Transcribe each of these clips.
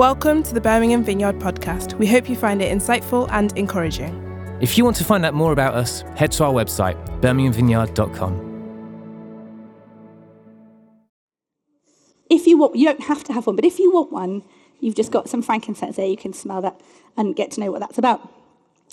Welcome to the Birmingham Vineyard podcast. We hope you find it insightful and encouraging. If you want to find out more about us, head to our website, birminghamvineyard.com. If you want, you don't have to have one, but if you want one, you've just got some frankincense there. You can smell that and get to know what that's about.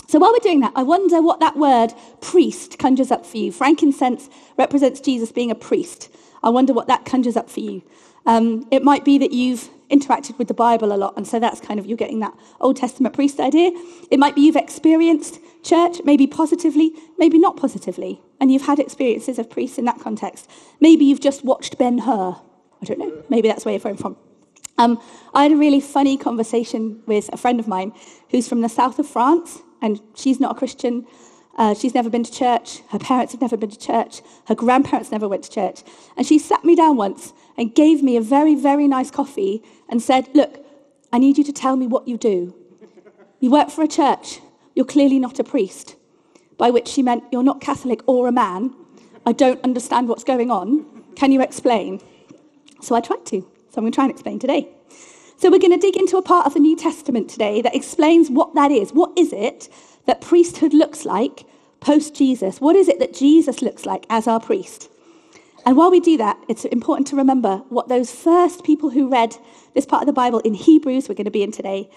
So while we're doing that, I wonder what that word priest conjures up for you. Frankincense represents Jesus being a priest. I wonder what that conjures up for you. Um, it might be that you've interacted with the Bible a lot, and so that's kind of you're getting that Old Testament priest idea. It might be you've experienced church, maybe positively, maybe not positively, and you've had experiences of priests in that context. Maybe you've just watched Ben Hur. I don't know. Maybe that's where you're from. Um, I had a really funny conversation with a friend of mine who's from the south of France, and she's not a Christian. Uh, she's never been to church. Her parents have never been to church. Her grandparents never went to church. And she sat me down once and gave me a very, very nice coffee and said, Look, I need you to tell me what you do. You work for a church. You're clearly not a priest. By which she meant, You're not Catholic or a man. I don't understand what's going on. Can you explain? So I tried to. So I'm going to try and explain today. So we're going to dig into a part of the New Testament today that explains what that is. What is it that priesthood looks like post Jesus? What is it that Jesus looks like as our priest? And while we do that, it's important to remember what those first people who read this part of the Bible in Hebrews, we're going to be in today,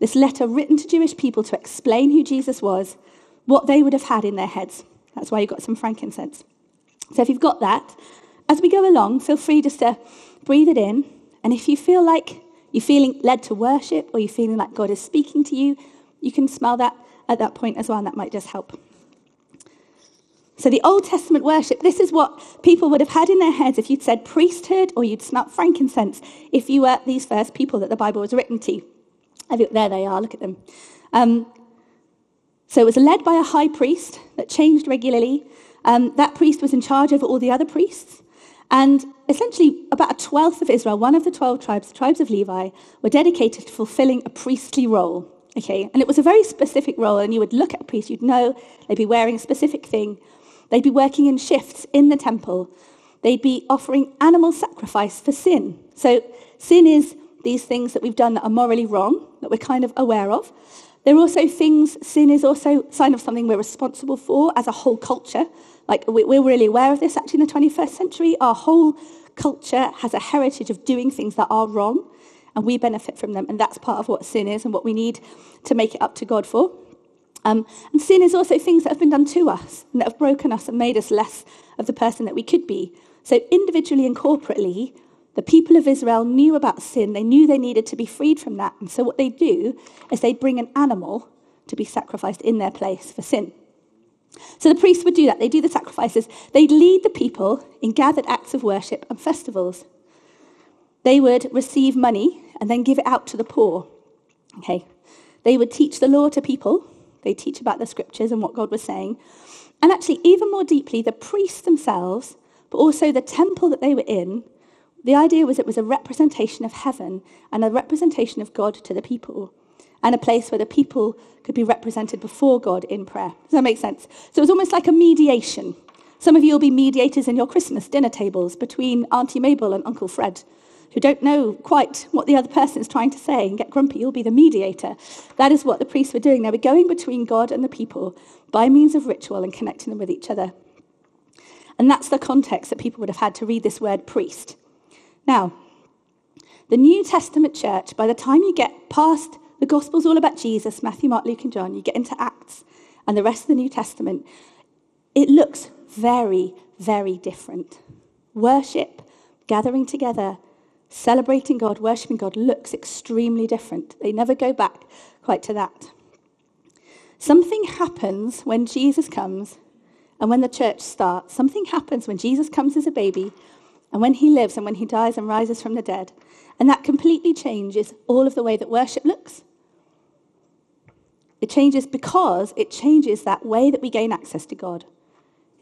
this letter written to Jewish people to explain who Jesus was, what they would have had in their heads. That's why you've got some frankincense. So if you've got that, as we go along, feel free just to breathe it in. And if you feel like you're feeling led to worship or you're feeling like God is speaking to you, you can smell that at that point as well, and that might just help. So, the Old Testament worship, this is what people would have had in their heads if you'd said priesthood or you'd smelt frankincense if you were these first people that the Bible was written to. There they are, look at them. Um, so, it was led by a high priest that changed regularly. Um, that priest was in charge over all the other priests. And essentially, about a twelfth of Israel, one of the 12 tribes, the tribes of Levi, were dedicated to fulfilling a priestly role. Okay, and it was a very specific role, and you would look at a priest, you'd know they'd be wearing a specific thing, They'd be working in shifts in the temple. They'd be offering animal sacrifice for sin. So, sin is these things that we've done that are morally wrong, that we're kind of aware of. There are also things, sin is also a sign of something we're responsible for as a whole culture. Like, we're really aware of this actually in the 21st century. Our whole culture has a heritage of doing things that are wrong, and we benefit from them. And that's part of what sin is and what we need to make it up to God for. Um, and sin is also things that have been done to us and that have broken us and made us less of the person that we could be. So, individually and corporately, the people of Israel knew about sin. They knew they needed to be freed from that. And so, what they do is they bring an animal to be sacrificed in their place for sin. So, the priests would do that. They do the sacrifices. They'd lead the people in gathered acts of worship and festivals. They would receive money and then give it out to the poor. Okay. They would teach the law to people they teach about the scriptures and what God was saying. And actually, even more deeply, the priests themselves, but also the temple that they were in, the idea was it was a representation of heaven and a representation of God to the people, and a place where the people could be represented before God in prayer. Does that make sense? So it was almost like a mediation. Some of you will be mediators in your Christmas dinner tables between Auntie Mabel and Uncle Fred who don't know quite what the other person is trying to say and get grumpy, you'll be the mediator. That is what the priests were doing. They were going between God and the people by means of ritual and connecting them with each other. And that's the context that people would have had to read this word priest. Now, the New Testament church, by the time you get past the Gospels all about Jesus, Matthew, Mark, Luke, and John, you get into Acts and the rest of the New Testament, it looks very, very different. Worship, gathering together, celebrating God, worshipping God looks extremely different. They never go back quite to that. Something happens when Jesus comes and when the church starts. Something happens when Jesus comes as a baby and when he lives and when he dies and rises from the dead. And that completely changes all of the way that worship looks. It changes because it changes that way that we gain access to God.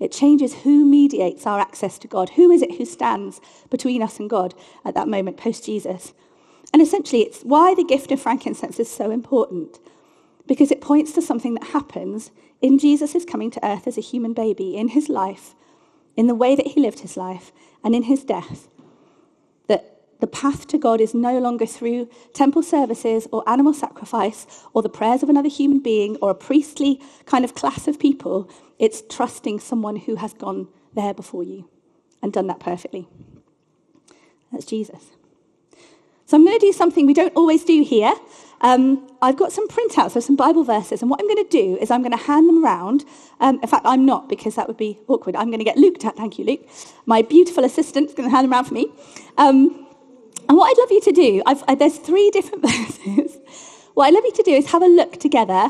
It changes who mediates our access to God. Who is it who stands between us and God at that moment post Jesus? And essentially, it's why the gift of frankincense is so important, because it points to something that happens in Jesus' coming to earth as a human baby, in his life, in the way that he lived his life, and in his death. The path to God is no longer through temple services or animal sacrifice or the prayers of another human being or a priestly kind of class of people. It's trusting someone who has gone there before you and done that perfectly. That's Jesus. So I'm going to do something we don't always do here. Um, I've got some printouts of some Bible verses, and what I'm going to do is I'm going to hand them around. Um, in fact, I'm not because that would be awkward. I'm going to get Luke to, thank you, Luke. My beautiful assistant is going to hand them around for me. Um, and what I'd love you to do, uh, there's three different verses. what I'd love you to do is have a look together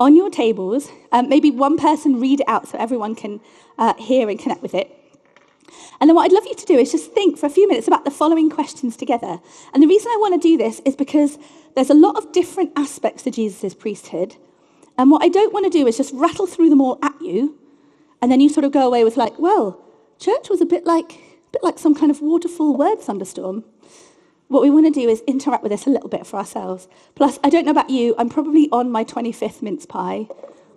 on your tables. Um, maybe one person read it out so everyone can uh, hear and connect with it. And then what I'd love you to do is just think for a few minutes about the following questions together. And the reason I want to do this is because there's a lot of different aspects to Jesus' priesthood. And what I don't want to do is just rattle through them all at you, and then you sort of go away with like, well, church was a bit like a bit like some kind of waterfall word thunderstorm. What we want to do is interact with this a little bit for ourselves. Plus, I don't know about you, I'm probably on my 25th mince pie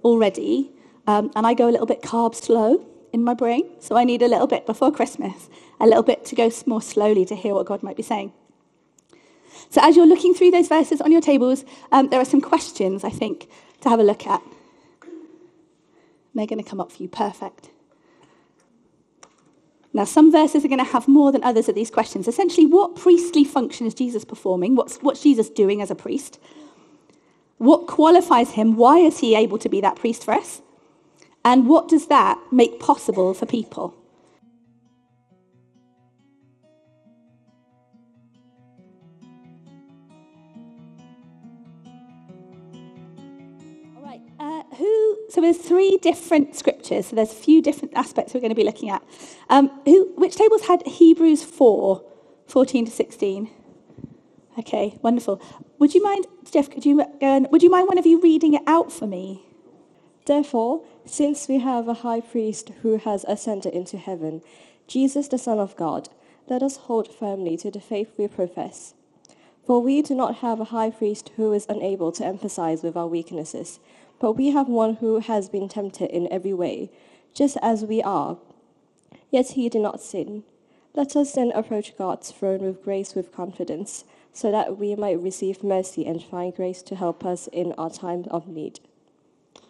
already, um, and I go a little bit carb slow in my brain. So I need a little bit before Christmas, a little bit to go more slowly to hear what God might be saying. So as you're looking through those verses on your tables, um, there are some questions, I think, to have a look at. they're going to come up for you. Perfect. Now, some verses are going to have more than others of these questions. Essentially, what priestly function is Jesus performing? What's, what's Jesus doing as a priest? What qualifies him? Why is he able to be that priest for us? And what does that make possible for people? So there's three different scriptures. So there's a few different aspects we're going to be looking at. Um, who? Which tables had Hebrews 4, 14 to 16? Okay, wonderful. Would you mind, Jeff? Could you? And, would you mind one of you reading it out for me? Therefore, since we have a high priest who has ascended into heaven, Jesus the Son of God, let us hold firmly to the faith we profess. For we do not have a high priest who is unable to empathize with our weaknesses, but we have one who has been tempted in every way, just as we are. Yet he did not sin. Let us then approach God's throne with grace with confidence, so that we might receive mercy and find grace to help us in our time of need.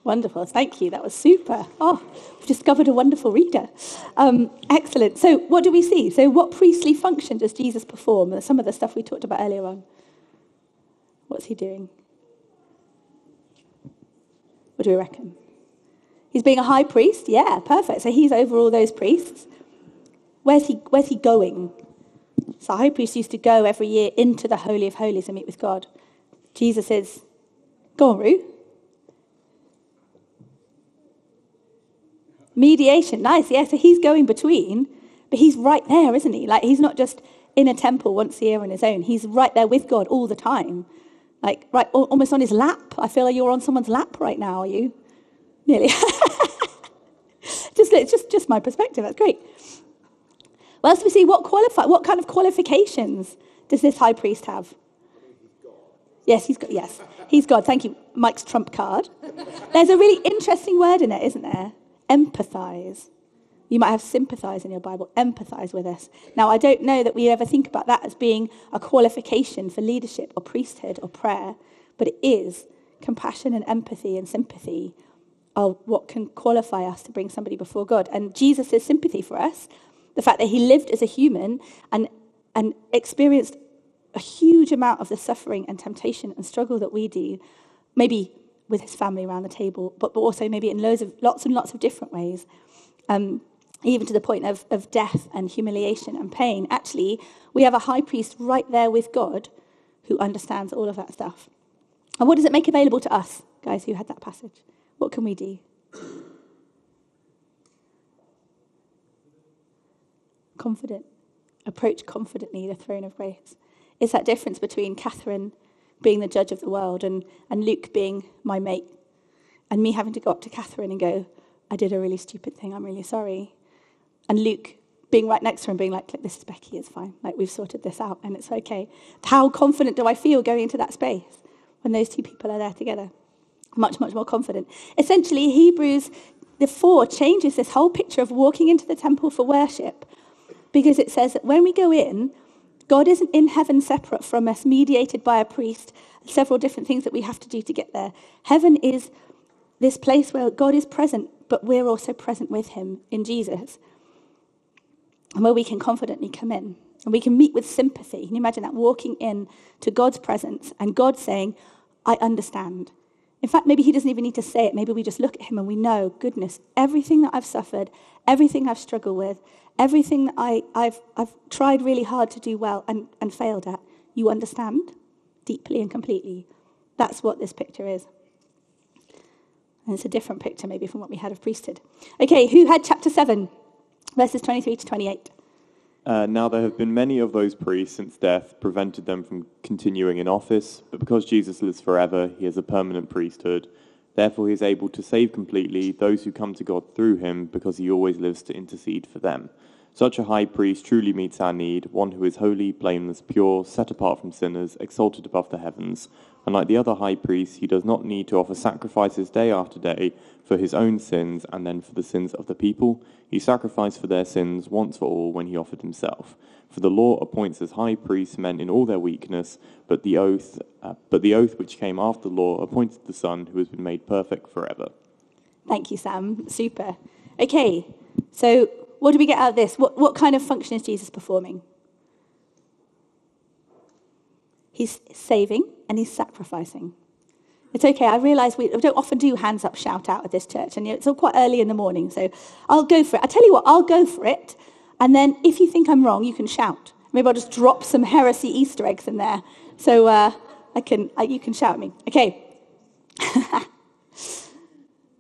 Wonderful. Thank you. That was super. Oh, we've discovered a wonderful reader. Um, excellent. So, what do we see? So, what priestly function does Jesus perform? Some of the stuff we talked about earlier on. What's he doing? What do we reckon? He's being a high priest? Yeah, perfect. So, he's over all those priests. Where's he, where's he going? So, high priest used to go every year into the Holy of Holies and meet with God. Jesus says, Go on, Ruth. Mediation, nice. Yeah, so he's going between, but he's right there, isn't he? Like he's not just in a temple once a year on his own. He's right there with God all the time. Like right almost on his lap. I feel like you're on someone's lap right now, are you? Nearly. just just just my perspective. That's great. Well, else we see what qualify what kind of qualifications does this high priest have? Yes, he's got yes. He's God. Thank you. Mike's trump card. There's a really interesting word in it, isn't there? empathize. You might have sympathize in your Bible, empathize with us. Now, I don't know that we ever think about that as being a qualification for leadership or priesthood or prayer, but it is compassion and empathy and sympathy are what can qualify us to bring somebody before God. And Jesus' sympathy for us, the fact that he lived as a human and, and experienced a huge amount of the suffering and temptation and struggle that we do, maybe with his family around the table, but, but also maybe in loads of, lots and lots of different ways, um, even to the point of, of death and humiliation and pain. Actually, we have a high priest right there with God who understands all of that stuff. And what does it make available to us, guys who had that passage? What can we do? Confident. Approach confidently the throne of grace. It's that difference between Catherine being the judge of the world and, and Luke being my mate and me having to go up to Catherine and go, I did a really stupid thing, I'm really sorry. And Luke being right next to and being like, this is Becky, it's fine. Like, we've sorted this out and it's okay. How confident do I feel going into that space when those two people are there together? Much, much more confident. Essentially, Hebrews the 4 changes this whole picture of walking into the temple for worship because it says that when we go in, God isn't in heaven separate from us, mediated by a priest, several different things that we have to do to get there. Heaven is this place where God is present, but we're also present with him in Jesus. And where we can confidently come in. And we can meet with sympathy. Can you imagine that? Walking in to God's presence and God saying, I understand. In fact, maybe he doesn't even need to say it. Maybe we just look at him and we know, goodness, everything that I've suffered, everything I've struggled with, everything that I, have I've tried really hard to do well and, and failed at, you understand deeply and completely. That's what this picture is. And it's a different picture, maybe, from what we had of priesthood. Okay, who had chapter 7, verses 23 to 28? Uh, now there have been many of those priests since death prevented them from continuing in office, but because Jesus lives forever, he has a permanent priesthood. Therefore, he is able to save completely those who come to God through him, because he always lives to intercede for them. Such a high priest truly meets our need, one who is holy, blameless, pure, set apart from sinners, exalted above the heavens. Unlike the other high priests, he does not need to offer sacrifices day after day for his own sins and then for the sins of the people. He sacrificed for their sins once for all when he offered himself. For the law appoints as high priests men in all their weakness, but the oath, uh, but the oath which came after the law appointed the Son, who has been made perfect forever. Thank you, Sam. Super. Okay, so what do we get out of this? What, what kind of function is Jesus performing? He's saving and he's sacrificing. It's okay. I realise we don't often do hands up, shout out at this church, and it's all quite early in the morning, so I'll go for it. I tell you what, I'll go for it, and then if you think I'm wrong, you can shout. Maybe I'll just drop some heresy Easter eggs in there, so uh, I can uh, you can shout at me. Okay.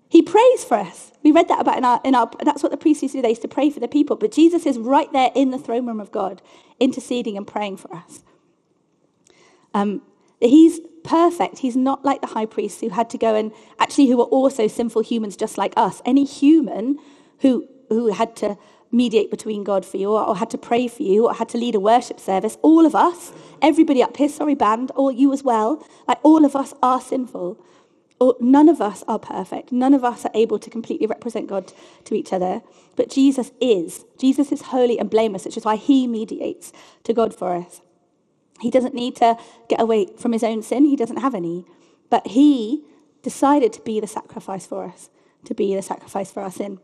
he prays for us. We read that about in our, in our, that's what the priests used to do. They used to pray for the people. But Jesus is right there in the throne room of God, interceding and praying for us. Um, he's perfect. He's not like the high priests who had to go and actually who were also sinful humans just like us. Any human who, who had to mediate between God for you or, or had to pray for you or had to lead a worship service, all of us, everybody up here, sorry, band, or you as well, like all of us are sinful none of us are perfect. None of us are able to completely represent God to each other. But Jesus is. Jesus is holy and blameless, which is why he mediates to God for us. He doesn't need to get away from his own sin, he doesn't have any. But he decided to be the sacrifice for us, to be the sacrifice for our sin.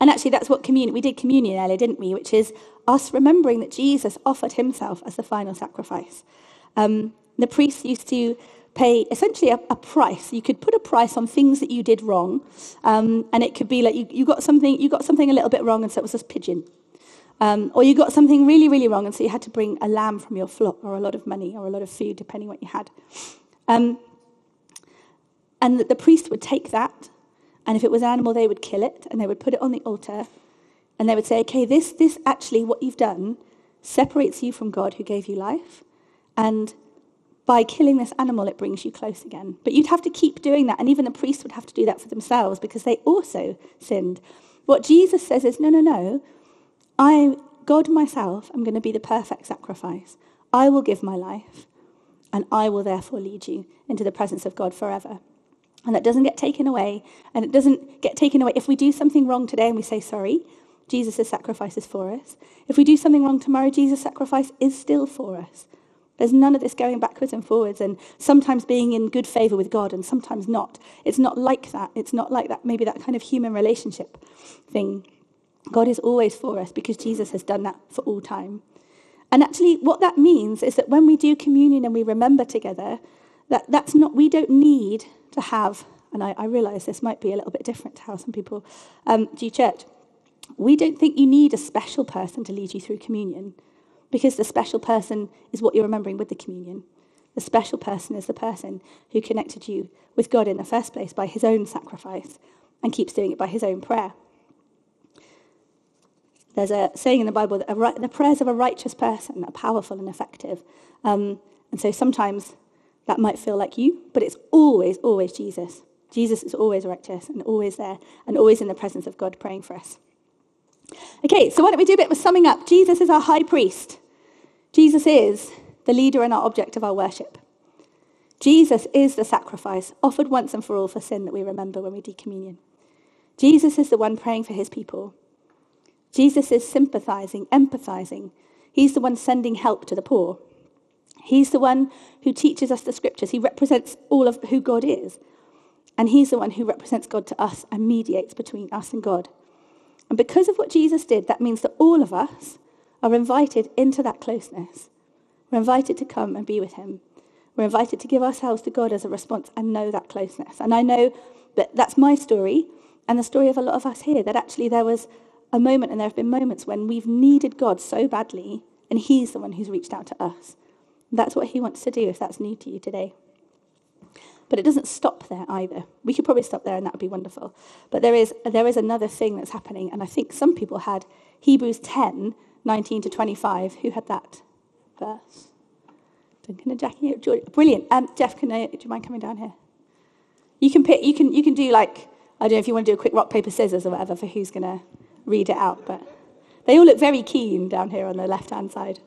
And actually, that's what communion, we did communion earlier, didn't we? Which is us remembering that Jesus offered himself as the final sacrifice. Um, the priests used to pay essentially a, a, price. You could put a price on things that you did wrong, um, and it could be like you, you got something you got something a little bit wrong, and so it was a pigeon, um, or you got something really really wrong, and so you had to bring a lamb from your flock, or a lot of money, or a lot of food, depending what you had. Um, and the, priest would take that, and if it was an animal, they would kill it, and they would put it on the altar, and they would say, "Okay, this this actually what you've done separates you from God who gave you life." And by killing this animal, it brings you close again. But you'd have to keep doing that, and even the priests would have to do that for themselves because they also sinned. What Jesus says is, no, no, no. I, God myself, am going to be the perfect sacrifice. I will give my life, and I will therefore lead you into the presence of God forever. And that doesn't get taken away, and it doesn't get taken away. If we do something wrong today and we say sorry, Jesus' sacrifice is for us. If we do something wrong tomorrow, Jesus' sacrifice is still for us. There's none of this going backwards and forwards and sometimes being in good favor with God and sometimes not. It's not like that. It's not like that, maybe that kind of human relationship thing. God is always for us because Jesus has done that for all time. And actually, what that means is that when we do communion and we remember together, that that's not, we don't need to have, and I, I realize this might be a little bit different to how some people um, do church. We don't think you need a special person to lead you through communion. Because the special person is what you're remembering with the communion. The special person is the person who connected you with God in the first place by his own sacrifice and keeps doing it by his own prayer. There's a saying in the Bible that the prayers of a righteous person are powerful and effective. Um, and so sometimes that might feel like you, but it's always, always Jesus. Jesus is always righteous and always there and always in the presence of God praying for us. Okay, so why don't we do a bit of summing up? Jesus is our high priest. Jesus is the leader and our object of our worship. Jesus is the sacrifice offered once and for all for sin that we remember when we do communion. Jesus is the one praying for his people. Jesus is sympathizing, empathizing. He's the one sending help to the poor. He's the one who teaches us the scriptures. He represents all of who God is. And he's the one who represents God to us and mediates between us and God. And because of what Jesus did, that means that all of us are invited into that closeness. We're invited to come and be with him. We're invited to give ourselves to God as a response and know that closeness. And I know that that's my story and the story of a lot of us here, that actually there was a moment and there have been moments when we've needed God so badly and he's the one who's reached out to us. That's what he wants to do if that's new to you today. But it doesn't stop there either. We could probably stop there and that would be wonderful. But there is, there is another thing that's happening, and I think some people had Hebrews 10, 19 to 25. Who had that verse? Duncan and Jackie. Brilliant. Um, Jeff, can I, do you mind coming down here? You can pick, you can, you can do like, I don't know if you want to do a quick rock, paper, scissors or whatever for who's to read it out, but they all look very keen down here on the left hand side.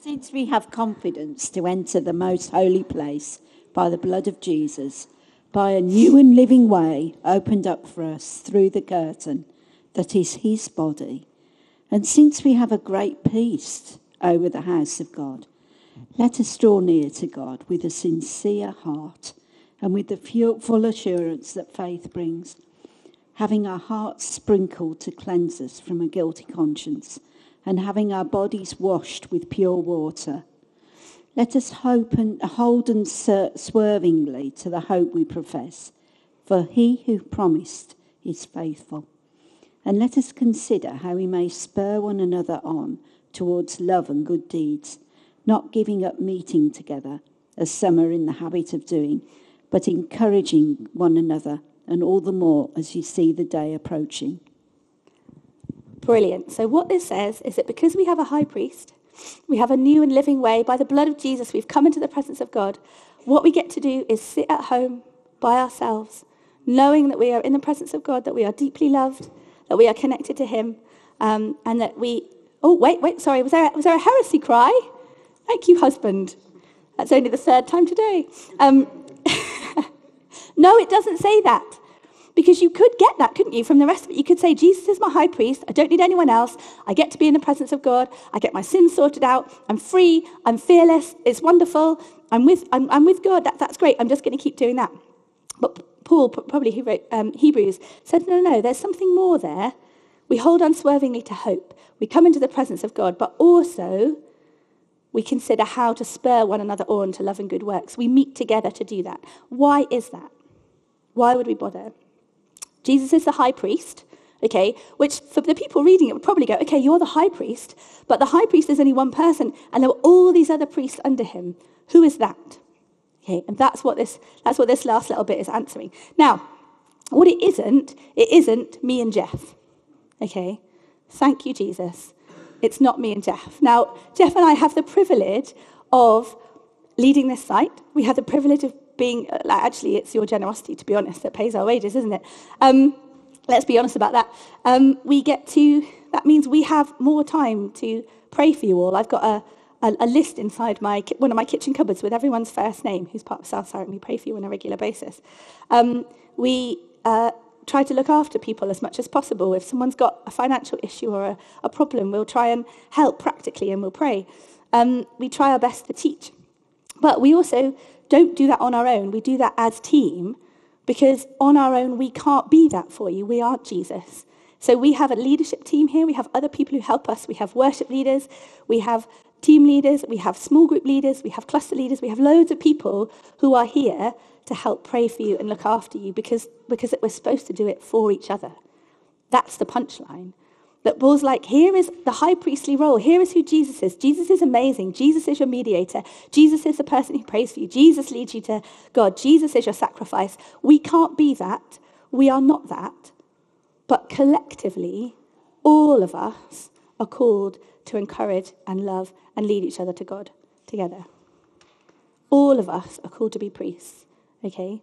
Since we have confidence to enter the most holy place by the blood of Jesus, by a new and living way opened up for us through the curtain that is his body, and since we have a great peace over the house of God, let us draw near to God with a sincere heart and with the full assurance that faith brings, having our hearts sprinkled to cleanse us from a guilty conscience and having our bodies washed with pure water. Let us hope and hold and swervingly to the hope we profess, for he who promised is faithful. And let us consider how we may spur one another on towards love and good deeds, not giving up meeting together, as some are in the habit of doing, but encouraging one another, and all the more as you see the day approaching. Brilliant. So, what this says is that because we have a high priest, we have a new and living way. By the blood of Jesus, we've come into the presence of God. What we get to do is sit at home by ourselves, knowing that we are in the presence of God, that we are deeply loved, that we are connected to Him, um, and that we. Oh, wait, wait, sorry. Was there, was there a heresy cry? Thank you, husband. That's only the third time today. Um, no, it doesn't say that. Because you could get that, couldn't you, from the rest of it? You could say, Jesus is my high priest. I don't need anyone else. I get to be in the presence of God. I get my sins sorted out. I'm free. I'm fearless. It's wonderful. I'm with, I'm, I'm with God. That, that's great. I'm just going to keep doing that. But Paul, probably who wrote um, Hebrews, said, no, no, no, there's something more there. We hold unswervingly to hope. We come into the presence of God, but also we consider how to spur one another on to love and good works. We meet together to do that. Why is that? Why would we bother? Jesus is the high priest, okay, which for the people reading it would probably go, okay, you're the high priest, but the high priest is only one person, and there were all these other priests under him. Who is that? Okay, and that's what this, that's what this last little bit is answering. Now, what it isn't, it isn't me and Jeff, okay? Thank you, Jesus. It's not me and Jeff. Now, Jeff and I have the privilege of leading this site. We have the privilege of being, uh, like, actually, it's your generosity, to be honest, that pays our wages, isn't it? Um, let's be honest about that. Um, we get to, that means we have more time to pray for you all. I've got a, a, a, list inside my one of my kitchen cupboards with everyone's first name who's part of South Site, and we pray for you on a regular basis. Um, we uh, try to look after people as much as possible. If someone's got a financial issue or a, a problem, we'll try and help practically and we'll pray. Um, we try our best to teach. But we also don't do that on our own. We do that as team because on our own we can't be that for you. We aren't Jesus. So we have a leadership team here. We have other people who help us. We have worship leaders. We have team leaders. We have small group leaders. We have cluster leaders. We have loads of people who are here to help pray for you and look after you because, because we're supposed to do it for each other. That's the punchline. That Paul's like, here is the high priestly role. Here is who Jesus is. Jesus is amazing. Jesus is your mediator. Jesus is the person who prays for you. Jesus leads you to God. Jesus is your sacrifice. We can't be that. We are not that. But collectively, all of us are called to encourage and love and lead each other to God together. All of us are called to be priests, okay?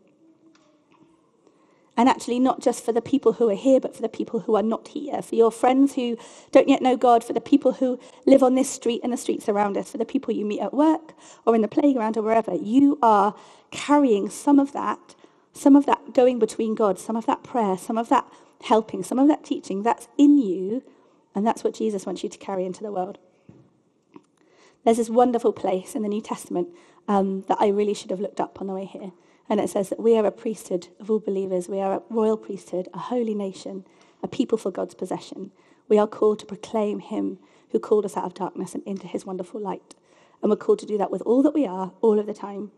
And actually, not just for the people who are here, but for the people who are not here, for your friends who don't yet know God, for the people who live on this street and the streets around us, for the people you meet at work or in the playground or wherever. You are carrying some of that, some of that going between God, some of that prayer, some of that helping, some of that teaching that's in you And that's what Jesus wants you to carry into the world. There's this wonderful place in the New Testament um, that I really should have looked up on the way here. And it says that we are a priesthood of all believers. We are a royal priesthood, a holy nation, a people for God's possession. We are called to proclaim Him who called us out of darkness and into His wonderful light. And we're called to do that with all that we are, all of the time.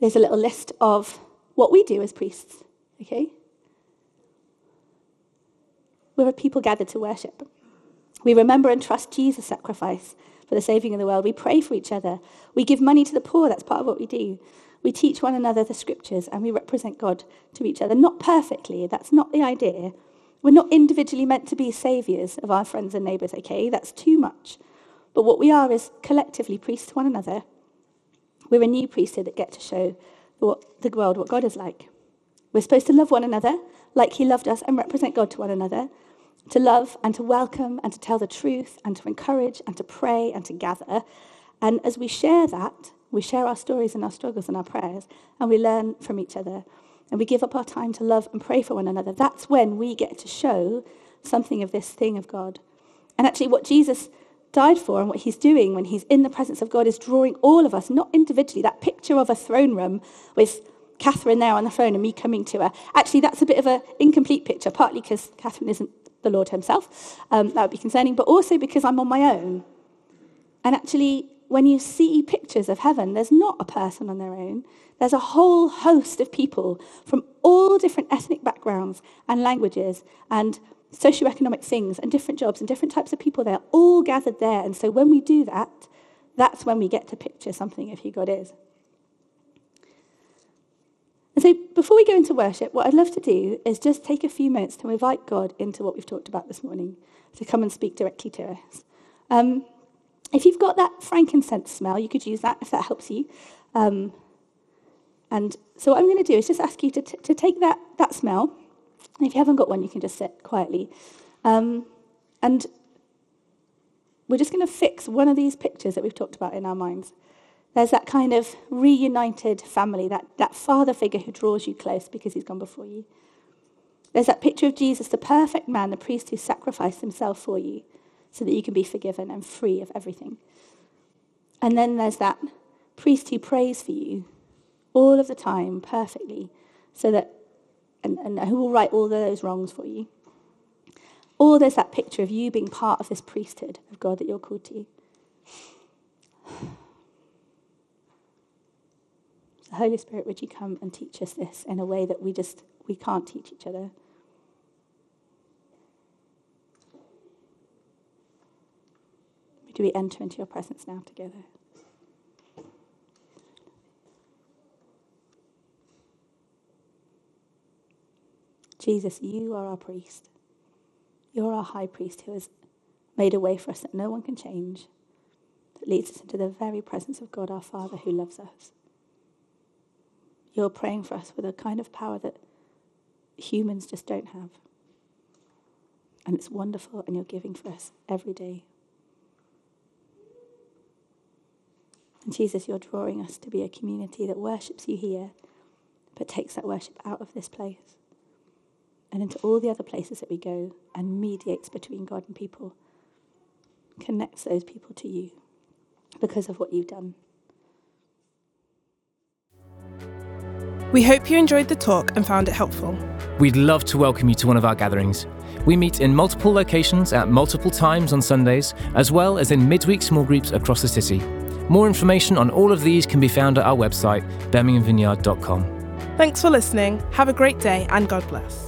There's a little list of what we do as priests, okay? We're a people gathered to worship. We remember and trust Jesus' sacrifice for the saving of the world. We pray for each other. We give money to the poor. That's part of what we do. We teach one another the scriptures and we represent God to each other. Not perfectly, that's not the idea. We're not individually meant to be saviors of our friends and neighbors, okay? That's too much. But what we are is collectively priests to one another. We're a new priesthood that get to show what, the world what God is like. We're supposed to love one another like he loved us and represent God to one another to love and to welcome and to tell the truth and to encourage and to pray and to gather. And as we share that, we share our stories and our struggles and our prayers, and we learn from each other. And we give up our time to love and pray for one another. That's when we get to show something of this thing of God. And actually, what Jesus died for and what he's doing when he's in the presence of God is drawing all of us, not individually. That picture of a throne room with Catherine there on the phone and me coming to her. Actually, that's a bit of an incomplete picture, partly because Catherine isn't the Lord Himself. Um, that would be concerning, but also because I'm on my own. And actually, when you see pictures of heaven, there's not a person on their own. There's a whole host of people from all different ethnic backgrounds and languages and socioeconomic things and different jobs and different types of people. They're all gathered there. And so when we do that, that's when we get to picture something of who God is. And so before we go into worship, what I'd love to do is just take a few minutes to invite God into what we've talked about this morning, to come and speak directly to us. Um, if you've got that frankincense smell, you could use that if that helps you. Um, and so what I'm going to do is just ask you to, t- to take that, that smell. And if you haven't got one, you can just sit quietly. Um, and we're just going to fix one of these pictures that we've talked about in our minds. There's that kind of reunited family, that, that father figure who draws you close because he's gone before you. There's that picture of Jesus, the perfect man, the priest who sacrificed himself for you so that you can be forgiven and free of everything. And then there's that priest who prays for you all of the time perfectly so that, and, and who will right all those wrongs for you. Or there's that picture of you being part of this priesthood of God that you're called to. The Holy Spirit, would you come and teach us this in a way that we just we can't teach each other? Do we enter into your presence now together? Jesus, you are our priest. You're our high priest who has made a way for us that no one can change, that leads us into the very presence of God our Father who loves us. You're praying for us with a kind of power that humans just don't have. And it's wonderful, and you're giving for us every day. And Jesus, you're drawing us to be a community that worships you here, but takes that worship out of this place and into all the other places that we go and mediates between God and people, connects those people to you because of what you've done. We hope you enjoyed the talk and found it helpful. We'd love to welcome you to one of our gatherings. We meet in multiple locations at multiple times on Sundays, as well as in midweek small groups across the city. More information on all of these can be found at our website, birminghamvineyard.com. Thanks for listening. Have a great day and God bless.